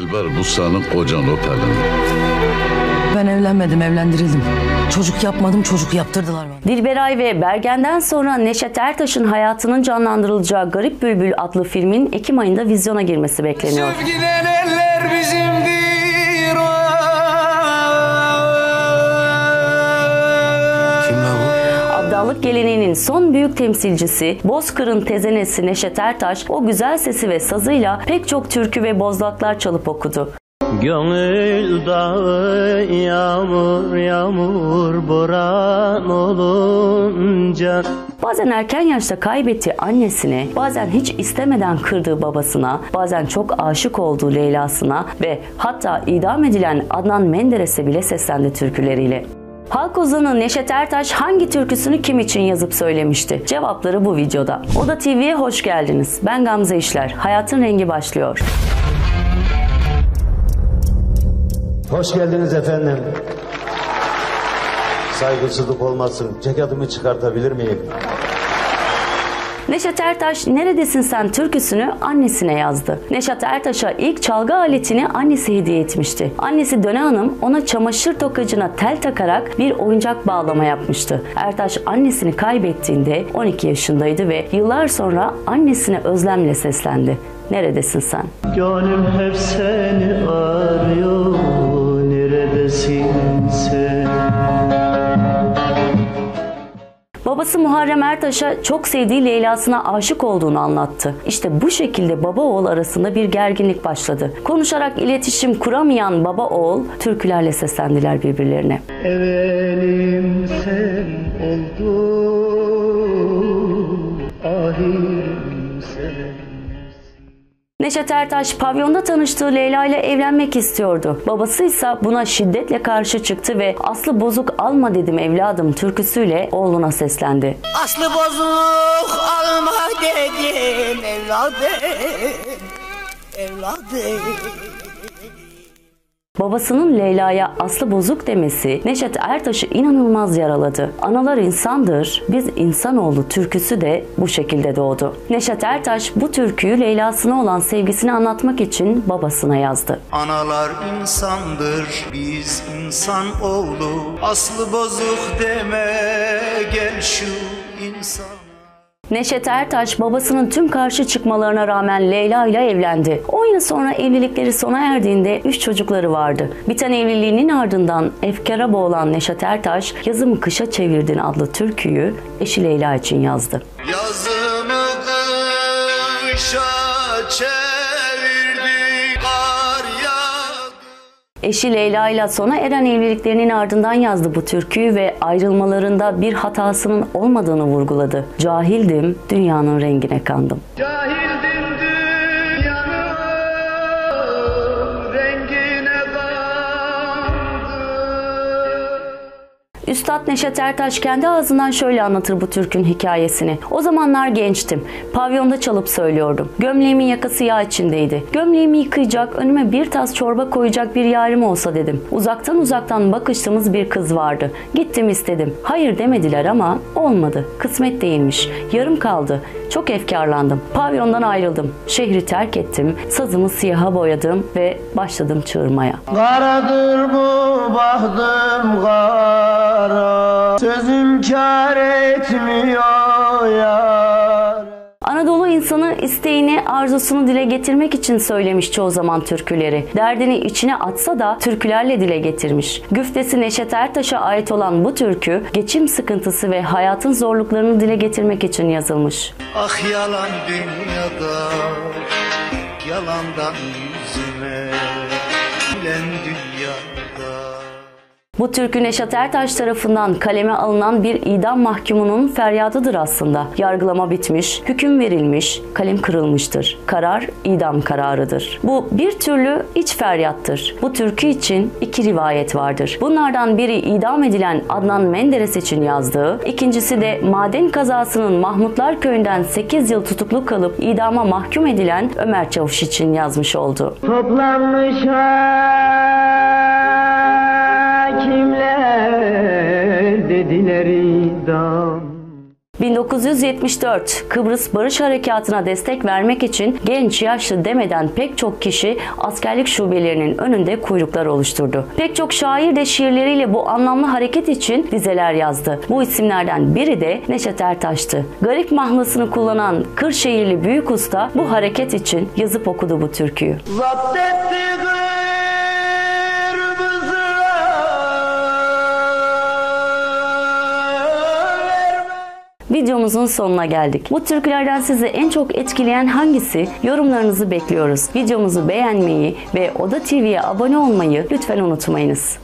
Dilber bu senin kocan o Pelin. Ben evlenmedim, evlendirildim. Çocuk yapmadım, çocuk yaptırdılar bana. Dilberay ve Bergen'den sonra Neşet Ertaş'ın hayatının canlandırılacağı Garip Bülbül adlı filmin Ekim ayında vizyona girmesi bekleniyor. Giden eller bizimdir Abdallık geleneğinin son büyük temsilcisi Bozkır'ın tezenesi Neşet Ertaş o güzel sesi ve sazıyla pek çok türkü ve bozlaklar çalıp okudu. Gönül dağı yağmur yağmur boran olunca Bazen erken yaşta kaybettiği annesine, bazen hiç istemeden kırdığı babasına, bazen çok aşık olduğu Leyla'sına ve hatta idam edilen Adnan Menderes'e bile seslendi türküleriyle. Halk ozanı Neşet Ertaş hangi türküsünü kim için yazıp söylemişti? Cevapları bu videoda. Oda TV'ye hoş geldiniz. Ben Gamze İşler. Hayatın rengi başlıyor. Hoş geldiniz efendim. Saygısızlık olmasın. Ceketimi çıkartabilir miyim? Neşet Ertaş Neredesin Sen türküsünü annesine yazdı. Neşet Ertaş'a ilk çalgı aletini annesi hediye etmişti. Annesi Döne Hanım ona çamaşır tokacına tel takarak bir oyuncak bağlama yapmıştı. Ertaş annesini kaybettiğinde 12 yaşındaydı ve yıllar sonra annesine özlemle seslendi. Neredesin sen? Gönlüm hep seni arıyor Neredesin sen? Babası Muharrem Ertaş'a çok sevdiği Leyla'sına aşık olduğunu anlattı. İşte bu şekilde baba oğul arasında bir gerginlik başladı. Konuşarak iletişim kuramayan baba oğul türkülerle seslendiler birbirlerine. Evelim sen oldun sen Neşet Ertaş pavyonda tanıştığı Leyla ile evlenmek istiyordu. Babası ise buna şiddetle karşı çıktı ve Aslı bozuk alma dedim evladım türküsüyle oğluna seslendi. Aslı bozuk alma dedim evladım Evladım Babasının Leyla'ya Aslı bozuk demesi Neşet Ertaş'ı inanılmaz yaraladı. Analar insandır, biz insanoğlu türküsü de bu şekilde doğdu. Neşet Ertaş bu türküyü Leyla'sına olan sevgisini anlatmak için babasına yazdı. Analar insandır, biz insan oğlu. Aslı bozuk deme, gel şu insan. Neşet Ertaş babasının tüm karşı çıkmalarına rağmen Leyla ile evlendi. 10 yıl sonra evlilikleri sona erdiğinde 3 çocukları vardı. Biten evliliğinin ardından efkara boğulan Neşet Ertaş Yazımı Kışa Çevirdin adlı türküyü eşi Leyla için yazdı. Yazımı kışa çevirdi, Eşi Leyla ile sona eren evliliklerinin ardından yazdı bu türküyü ve ayrılmalarında bir hatasının olmadığını vurguladı. Cahildim, dünyanın rengine kandım. Cahildim Üstad Neşet Ertaş kendi ağzından şöyle anlatır bu türkün hikayesini. O zamanlar gençtim. Pavyonda çalıp söylüyordum. Gömleğimin yakası yağ içindeydi. Gömleğimi yıkayacak, önüme bir tas çorba koyacak bir yarim olsa dedim. Uzaktan uzaktan bakıştığımız bir kız vardı. Gittim istedim. Hayır demediler ama olmadı. Kısmet değilmiş. Yarım kaldı. Çok efkarlandım. Pavyondan ayrıldım. Şehri terk ettim. Sazımı siyaha boyadım ve başladım çığırmaya. Karadır bu bahtım kara Sözüm kar etmiyor yar Anadolu insanı isteğini, arzusunu dile getirmek için söylemiş çoğu zaman türküleri. Derdini içine atsa da türkülerle dile getirmiş. Güftesi Neşet Ertaş'a ait olan bu türkü, geçim sıkıntısı ve hayatın zorluklarını dile getirmek için yazılmış. Ah yalan dünyada, yalandan yüzüme, gülen dünyada. Bu türkü Neşet Ertaş tarafından kaleme alınan bir idam mahkumunun feryadıdır aslında. Yargılama bitmiş, hüküm verilmiş, kalem kırılmıştır. Karar idam kararıdır. Bu bir türlü iç feryattır. Bu türkü için iki rivayet vardır. Bunlardan biri idam edilen Adnan Menderes için yazdığı, ikincisi de maden kazasının Mahmutlar Köyü'nden 8 yıl tutuklu kalıp idama mahkum edilen Ömer Çavuş için yazmış oldu. Toplanmış 1974 Kıbrıs Barış Harekatı'na destek vermek için genç yaşlı demeden pek çok kişi askerlik şubelerinin önünde kuyruklar oluşturdu. Pek çok şair de şiirleriyle bu anlamlı hareket için dizeler yazdı. Bu isimlerden biri de Neşet Ertaş'tı. Garip mahlasını kullanan Kırşehirli büyük usta bu hareket için yazıp okudu bu türküyü. Zapt Videomuzun sonuna geldik. Bu türkülerden sizi en çok etkileyen hangisi? Yorumlarınızı bekliyoruz. Videomuzu beğenmeyi ve Oda TV'ye abone olmayı lütfen unutmayınız.